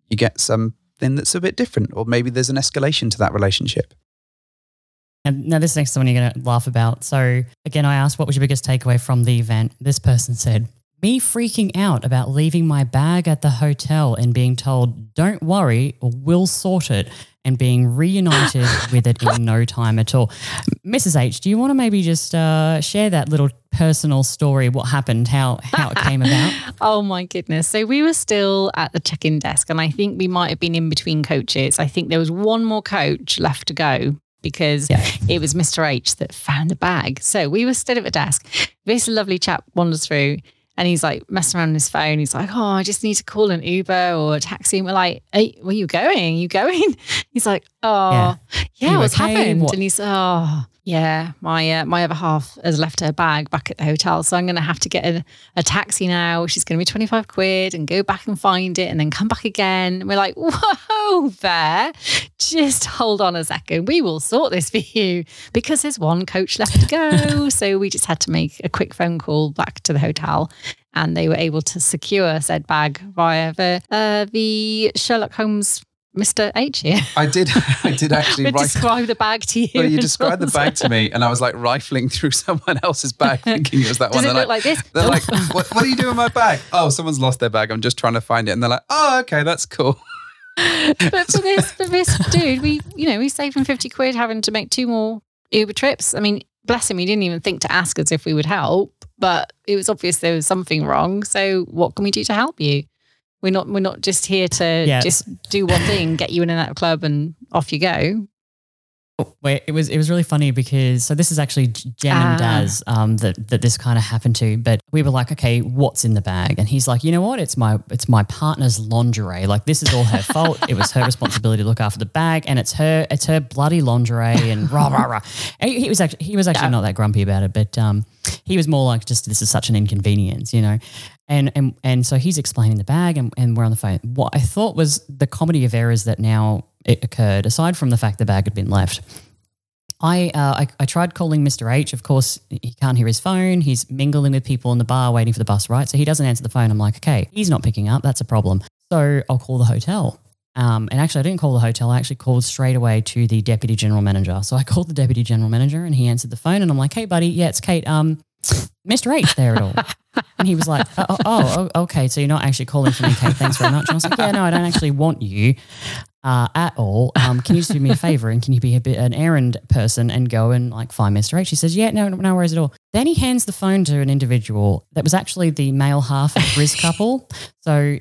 you get something that's a bit different, or maybe there's an escalation to that relationship. And now this next one you're going to laugh about. So again, I asked, what was your biggest takeaway from the event? This person said, me freaking out about leaving my bag at the hotel and being told, don't worry, we'll sort it, and being reunited with it in no time at all. Mrs. H, do you want to maybe just uh, share that little personal story, what happened, how, how it came about? Oh my goodness. So we were still at the check in desk, and I think we might have been in between coaches. I think there was one more coach left to go because Yeah. it was Mr. H that found the bag. So we were stood at the desk. This lovely chap wanders through. And he's like messing around on his phone. He's like, "Oh, I just need to call an Uber or a taxi." And we're like, hey, "Where are you going? Are you going?" He's like, "Oh, Yeah. yeah, what's okay? happened?" What- And he's, "Oh, yeah, my uh, my other half has left her bag back at the hotel, so I'm going to have to get a, a taxi now, She's going to be 25 quid, and go back and find it, and then come back again." And we're like, "Whoa, there! Just hold on a second. We will sort this for you because there's one coach left to go." so we just had to make a quick phone call back to the hotel. And they were able to secure said bag via the uh, the Sherlock Holmes Mr. H here. I did. I did actually write. describe the bag to you. Well, you described the bag to me, and I was like rifling through someone else's bag, thinking it was that Does one. it They're look like this? They're like, what, what are you doing with my bag? Oh, someone's lost their bag. I'm just trying to find it. And they're like, oh, okay, that's cool. but for this, for this dude, we, you know, we saved him 50 quid having to make two more Uber trips. I mean, bless him, he didn't even think to ask us if we would help, but it was obvious there was something wrong. So what can we do to help you? We're not, we're not just here to Yeah. just do one thing, get you in and out of club and off you go. Wait, it was it was really funny because so this is actually Jem and Ah. Daz um, that that this kind of happened to, but we were like, okay, what's in the bag? And he's like, you know what? It's my it's my partner's lingerie. Like this is all her fault. It was her responsibility to look after the bag, and it's her it's her bloody lingerie and rah rah rah. And he he was actually he was actually Yeah. not that grumpy about it, but um, he was more like just this is such an inconvenience, you know. And and and so he's explaining the bag, and, and we're on the phone. What I thought was the comedy of errors that now it occurred, aside from the fact the bag had been left. I, uh, I I tried calling Mr. H. Of course, he can't hear his phone. He's mingling with people in the bar, waiting for the bus, right? So he doesn't answer the phone. I'm like, okay, he's not picking up. That's a problem. So I'll call the hotel. Um, and actually, I didn't call the hotel. I actually called straight away to the deputy general manager. So I called the deputy general manager, and he answered the phone. And I'm like, hey, buddy, yeah, it's Cate. Um, Mr. H there at all? And he was like, oh, oh, oh, okay. So you're not actually calling for me, Cate. Thanks very much. And I was like, yeah, no, I don't actually want you uh, at all. Um, can you just do me a favor and can you be a bit an errand person and go and like find Mr. H? He says, yeah, no, no worries at all. Then he hands the phone to an individual that was actually the male half of Briz couple. So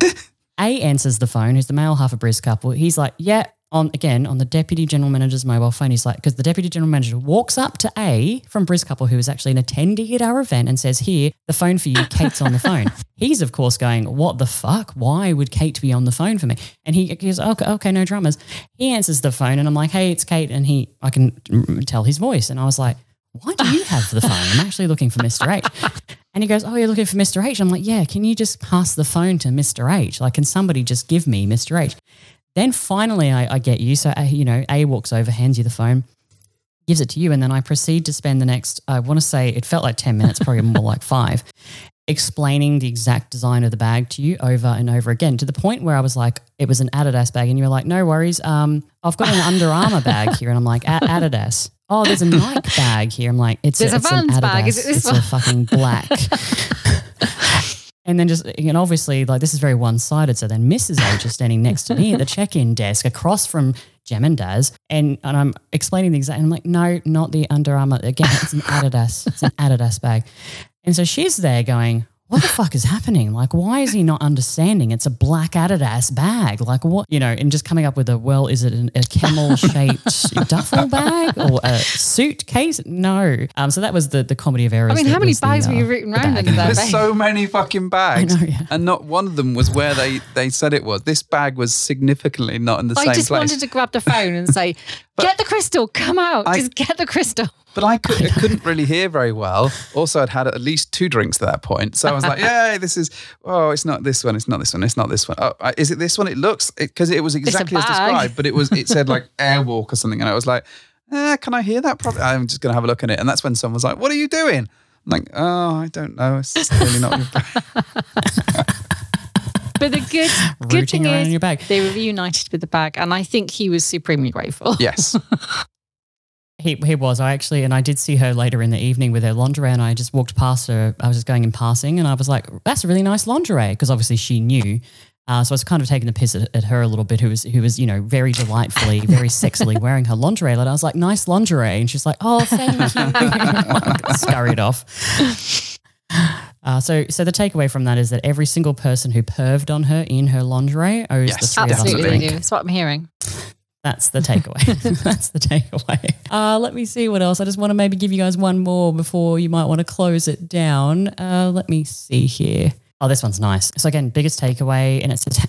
A answers the phone, who's the male half of Briz couple. He's like, yeah, on again on the deputy general manager's mobile phone. He's like, because the deputy general manager walks up to A from Briz couple, who is actually an attendee at our event, and says, "Here, the phone for you. Cate's on the phone." He's of course going, "What the fuck? Why would Cate be on the phone for me?" And he goes, "Okay, okay, no dramas." He answers the phone, and I'm like, "Hey, it's Cate," and he, I can tell his voice, and I was like, "Why do you have the phone? I'm actually looking for Mr. H." And he goes, Oh, you're looking for Mr. H? I'm like, Yeah, can you just pass the phone to Mr. H? Like, can somebody just give me Mr. H? Then finally, I, I get you. So, uh, you know, A walks over, hands you the phone, gives it to you. And then I proceed to spend the next, I want to say it felt like 10 minutes, probably more like five, explaining the exact design of the bag to you over and over again to the point where I was like, it was an Adidas bag. And you were like, no worries. Um, I've got an Under Armour bag here. And I'm like, Adidas. Oh, there's a Nike bag here. I'm like, it's, There's a, a it's an Vans Adidas. bag. Is it this it's one? a fucking black. And then just, and obviously, like this is very one sided. So then Mrs. H is standing next to me at the check in desk across from Gem and Daz. And, and I'm explaining the exact, and I'm like, no, not the Under Armour. Again, it's an Adidas. It's an Adidas bag. And so she's there going, what the fuck is happening? Like, why is he not understanding? It's a black Adidas bag. Like, what, you know, and just coming up with a, well, is it an, a camel shaped duffel bag or a suitcase? No. Um, so that was the, the comedy of errors. I mean, how many was the, bags were uh, you rooting the around in there? There's so many fucking bags, I know, yeah. and not one of them was where they they said it was. This bag was significantly not in the I same just wanted to grab the phone and say, "Get the crystal, come out, I- just get the crystal." But I, could, I couldn't really hear very well. Also, I'd had at least two drinks at that point, so I was like, "Yeah, this is. Oh, it's not this one. It's not this one. It's not this one. Oh, is it this one? It looks because it, was exactly as described, but it was. It said like Airwalk or something, and I was like, eh, "Can I hear that? Probably. I'm just gonna have a look at it." And that's when someone was like, "What are you doing?" I'm like, "Oh, I don't know. It's really not your bag." But the good, good Rooting thing is, in your bag. they were reunited with the bag, and I think he was supremely grateful. Yes. He, he was. I actually, and I did see her later in the evening with her lingerie, and I just walked past her. I was just going in passing, and I was like, "That's a really nice lingerie," because obviously she knew. Uh, so I was kind of taking the piss at, at her a little bit, who was who was you know very delightfully, very sexily wearing her lingerie. And I was like, "Nice lingerie," and she's like, "Oh, thank you." Scurried off. Uh, so, so the takeaway from that is that every single person who perved on her in her lingerie owes the Yes, three of us Absolutely, Definitely. they drink. do. That's what I'm hearing. That's the takeaway. That's the takeaway. Uh, let me see what else. I just want to maybe give you guys one more before you might want to close it down. Uh, let me see here. Oh, this one's nice. So again, biggest takeaway, and it's just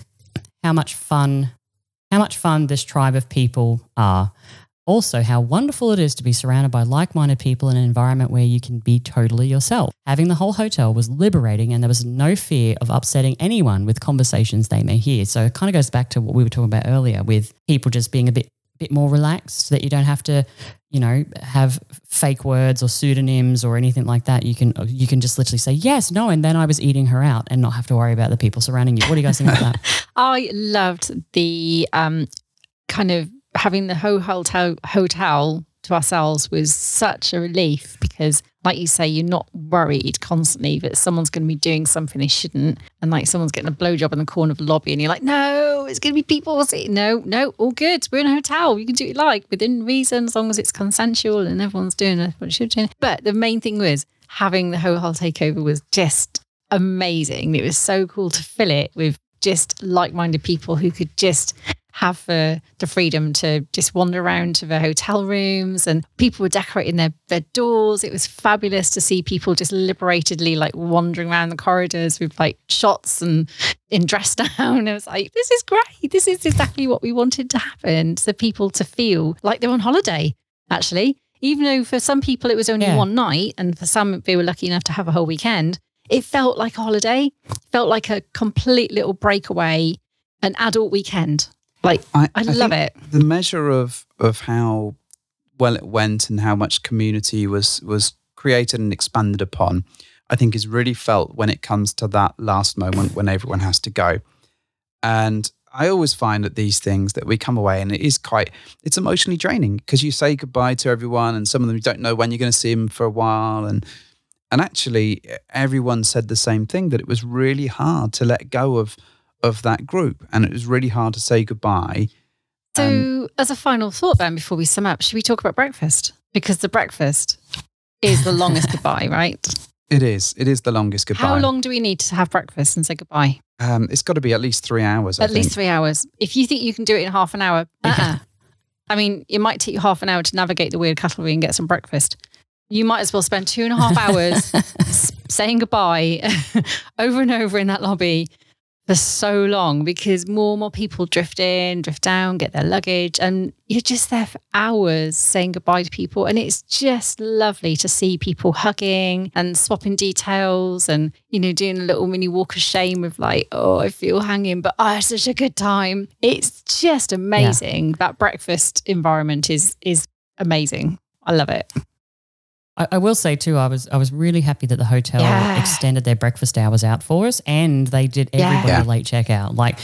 how much fun, how much fun this tribe of people are. Also, how wonderful it is to be surrounded by like minded people in an environment where you can be totally yourself. Having the whole hotel was liberating, and there was no fear of upsetting anyone with conversations they may hear. So it kind of goes back to what we were talking about earlier with people just being a bit bit more relaxed so that you don't have to you know have fake words or pseudonyms or anything like that you can you can just literally say yes no and then i was eating her out and not have to worry about the people surrounding you what do you guys think about that I loved the um, kind of having the whole hotel hotel to ourselves was such a relief because, like you say, you're not worried constantly that someone's going to be doing something they shouldn't, and like someone's getting a blowjob in the corner of the lobby, and you're like, no, it's going to be people. See, no, no, all good. We're in a hotel. You can do what you like within reason, as long as it's consensual and everyone's doing what should do. But the main thing was having the whole takeover was just amazing. It was so cool to fill it with just like-minded people who could just have the, the freedom to just wander around to the hotel rooms and people were decorating their, their doors. It was fabulous to see people just liberatedly like wandering around the corridors with like shots and in dress down. It was like, this is great. This is exactly what we wanted to happen. So people to feel like they're on holiday, actually. Even though for some people it was only Yeah. one night and for some they were lucky enough to have a whole weekend, it felt like a holiday, felt like a complete little breakaway, an adult weekend. Like I, I, love it. The measure of of how well it went and how much community was was created and expanded upon, I think is really felt when it comes to that last moment when everyone has to go. And I always find that these things that we come away and it is quite it's emotionally draining because you say goodbye to everyone and some of them you don't know when you're going to see them for a while and and actually everyone said the same thing that it was really hard to let go of of that group and it was really hard to say goodbye So, Um, as a final thought, then, before we sum up, should we talk about breakfast? Because the breakfast is the longest goodbye, right? It is. It is the longest goodbye. How long do we need to have breakfast and say goodbye? Um, it's got to be at least three hours. I At least three hours. If you think you can do it in half an hour, uh-uh. I mean, it might take you half an hour to navigate the weird cutlery and get some breakfast. You might as well spend two and a half hours saying goodbye over and over in that lobby for so long because more and more people drift in, drift down, get their luggage, and you're just there for hours saying goodbye to people. And it's just lovely to see people hugging and swapping details and, you know, doing a little mini walk of shame with like, oh, I feel hanging, but I had such a good time. It's just amazing. That breakfast environment is is amazing. I love it. I, I will say too, I was I was really happy that the hotel Yeah. extended their breakfast hours out for us, and they did everybody Yeah. late checkout. Like,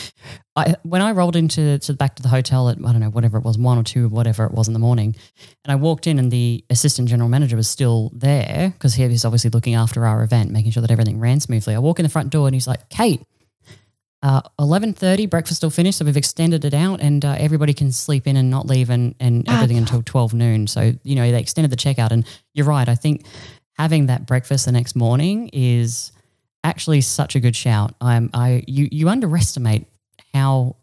I when I rolled into to back to the hotel at I don't know whatever it was one or two whatever it was in the morning, and I walked in and the assistant general manager was still there because he was obviously looking after our event, making sure that everything ran smoothly. I walk in the front door and he's like, "Cate." Uh, Eleven thirty, breakfast will finish, so we've extended it out, and uh, everybody can sleep in and not leave, and, and Ah. everything until twelve noon. So you know they extended the checkout, and you're right. I think having that breakfast the next morning is actually such a good shout. I'm I you you underestimate how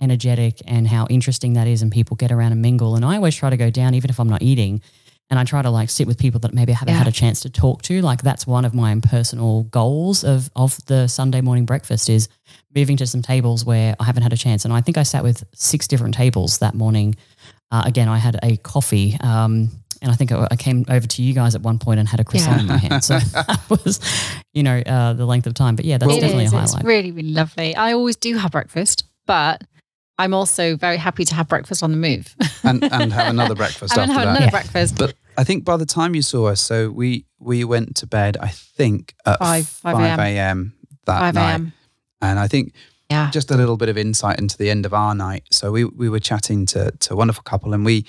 energetic and how interesting that is, and people get around and mingle. And I always try to go down, even if I'm not eating, and I try to like sit with people that maybe I haven't Yeah. had a chance to talk to. Like that's one of my personal goals of of the Sunday morning breakfast is moving to some tables where I haven't had a chance. And I think I sat with six different tables that morning. Uh, again, I had a coffee. Um, and I think I I came over to you guys at one point and had a croissant in my hand. So that was, you know, uh, the length of time. But yeah, that's It definitely is. a It's highlight. really, really lovely. I always do have breakfast, but I'm also very happy to have breakfast on the move. and, and have another breakfast I'm after gonna have that. another Yeah. breakfast. But I think by the time you saw us, so we we went to bed. I think at five five a.m. that 5 night, a.m. and I think Yeah. just a little bit of insight into the end of our night. So we we were chatting to to a wonderful couple, and we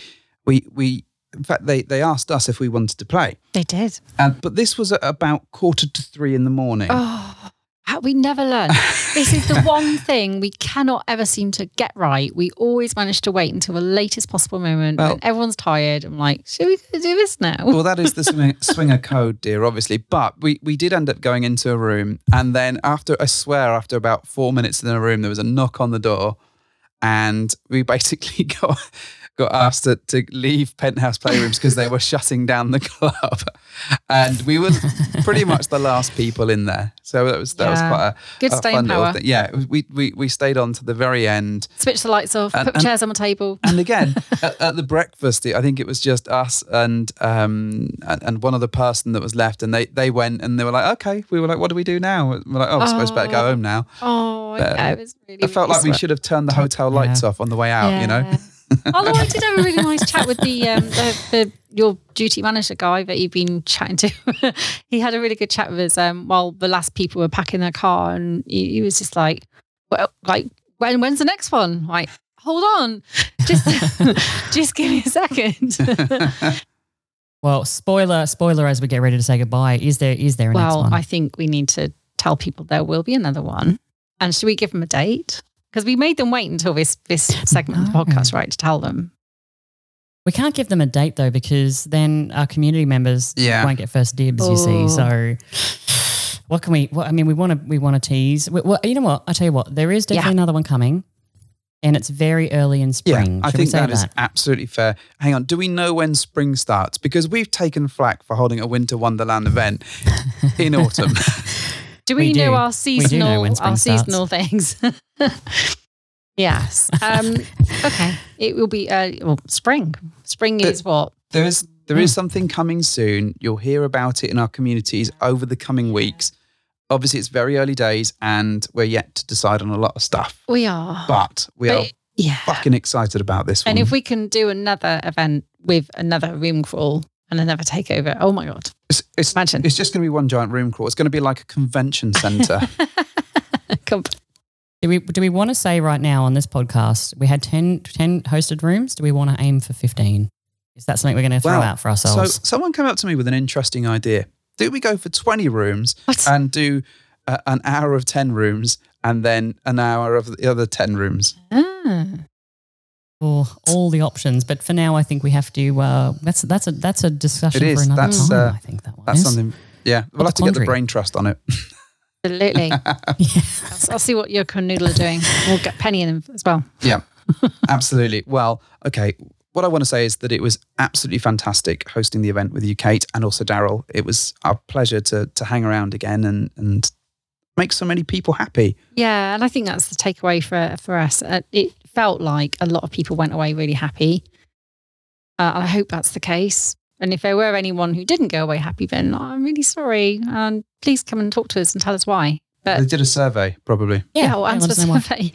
we we in fact they they asked us if we wanted to play, They did. and but this was at about quarter to three in the morning. Oh, how- we never learn. this is the one thing we cannot ever seem to get right. We always manage to wait until the latest possible moment Well- when everyone's tired. I'm like, should we do this now? Well, that is the swinger, swinger code, dear, obviously. But we, we did end up going into a room. And then, after, I swear, after about four minutes in the room, there was a knock on the door. And we basically got, got asked to, to leave penthouse playrooms because they were shutting down the club. And we were pretty much the last people in there. So that was, that was quite a, Good a staying power. thing. Yeah, we, we, we stayed on to the very end. Switch the lights off, And- put and- chairs on the table. And again, at, at the breakfast, I think it was just us and um and, and one other person that was left, and they they went and they were like, okay. We were like, what do we do now? We're like, oh, I suppose better go Oh. home now. Oh, But yeah, it was really. I felt really like we should have turned the hotel lights off on the way out. You know, Yeah. Although I did have a really nice chat with the, um, the, the your duty manager guy that you've been chatting to. he had a really good chat with us um, while the last people were packing their car, and he, he was just like, "Well, like when when's the next one?" Like, hold on, just just give me a second. Well, spoiler, spoiler as we get ready to say goodbye. Is there is there a next well, one? I think we need to tell people there will be another one, and should we give them a date? Because we made them wait until this this segment of the podcast, right, to tell them. we can't give them a date though because then our community members Yeah. won't get first dibs. You see, so what can we? What, I mean, we want to we want to tease. We, well, you know what? I tell you what, there is definitely Yeah. another one coming, and it's very early in yeah, spring. I Should we think say that is absolutely fair. Hang on, do we know when spring starts? Because we've taken flack for holding a winter wonderland event in autumn. Do we, We know do. our do seasonal know when spring our starts. seasonal things? yes. Um, okay. It will be uh, well, spring. Spring But- is what? There is there is something coming soon. You'll hear about it in our communities over the coming weeks. Obviously, it's very early days, and we're yet to decide on a lot of stuff. We are. But we are yeah. fucking excited about this one. And if we can do another event with another room crawl and another takeover, oh my god! it's, it's, Imagine. it's just going to be one giant room crawl. It's going to be like a convention center. Come- Do we do we want to say right now on this podcast we had 10, 10 hosted rooms? Do we want to aim for fifteen? Is that something we're going to throw Well, out for ourselves? so someone came up to me with an interesting idea. Do we go for twenty rooms What? and do uh, an hour of ten rooms and then an hour of the other ten rooms? Ah. for all the options, but for now, I think we have to. Uh, that's that's a that's a discussion It is. for another That's, time. uh, I think that one That's is. something Yeah, we'll have to get the brain trust on it. Absolutely. yeah. I'll, see what your canoodle are doing. We'll get Penny in them as well. Yeah, absolutely. Well, okay. What I want to say is that it was absolutely fantastic hosting the event with you, Cate, and also Daryl. It was our pleasure to to hang around again and and make so many people happy. Yeah, and I think that's the takeaway for for us. Uh, it felt like a lot of people went away really happy. Uh, I hope that's the case. And if there were anyone who didn't go away happy, then I'm really sorry. And please come and talk to us and tell us why. But They did a survey, probably. yeah, we'll answer us the know why. survey.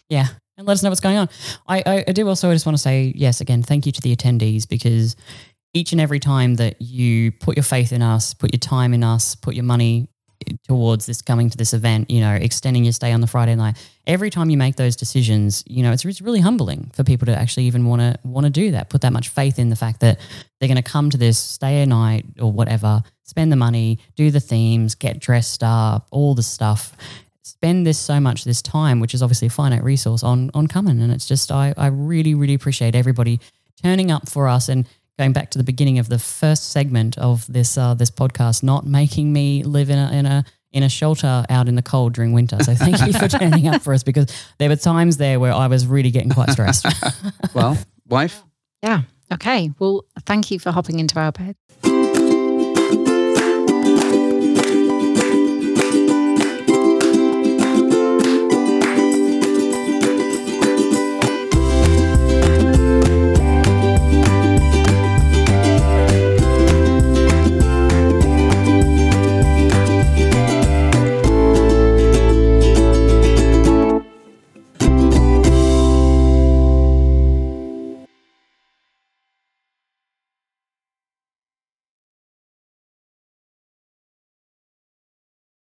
Yeah. And let us know what's going on. I, I, I do also just want to say, yes, again, thank you to the attendees because each and every time that you put your faith in us, put your time in us, put your money towards this coming to this event, you know, extending your stay on the Friday night, every time you make those decisions, you know, it's, it's really humbling for people to actually even want to want to do that, put that much faith in the fact that they're going to come to this, stay a night or whatever, spend the money, do the themes, get dressed up, all the stuff spend this so much this time, which is obviously a finite resource on on coming. And it's just I, I really, really appreciate everybody turning up for us and going back to the beginning of the first segment of this uh, this podcast, not making me live in a in a in a shelter out in the cold during winter. So thank you for turning up for us because there were times there where I was really getting quite stressed. Well, wife, yeah. Okay. Well, thank you for hopping into our bed.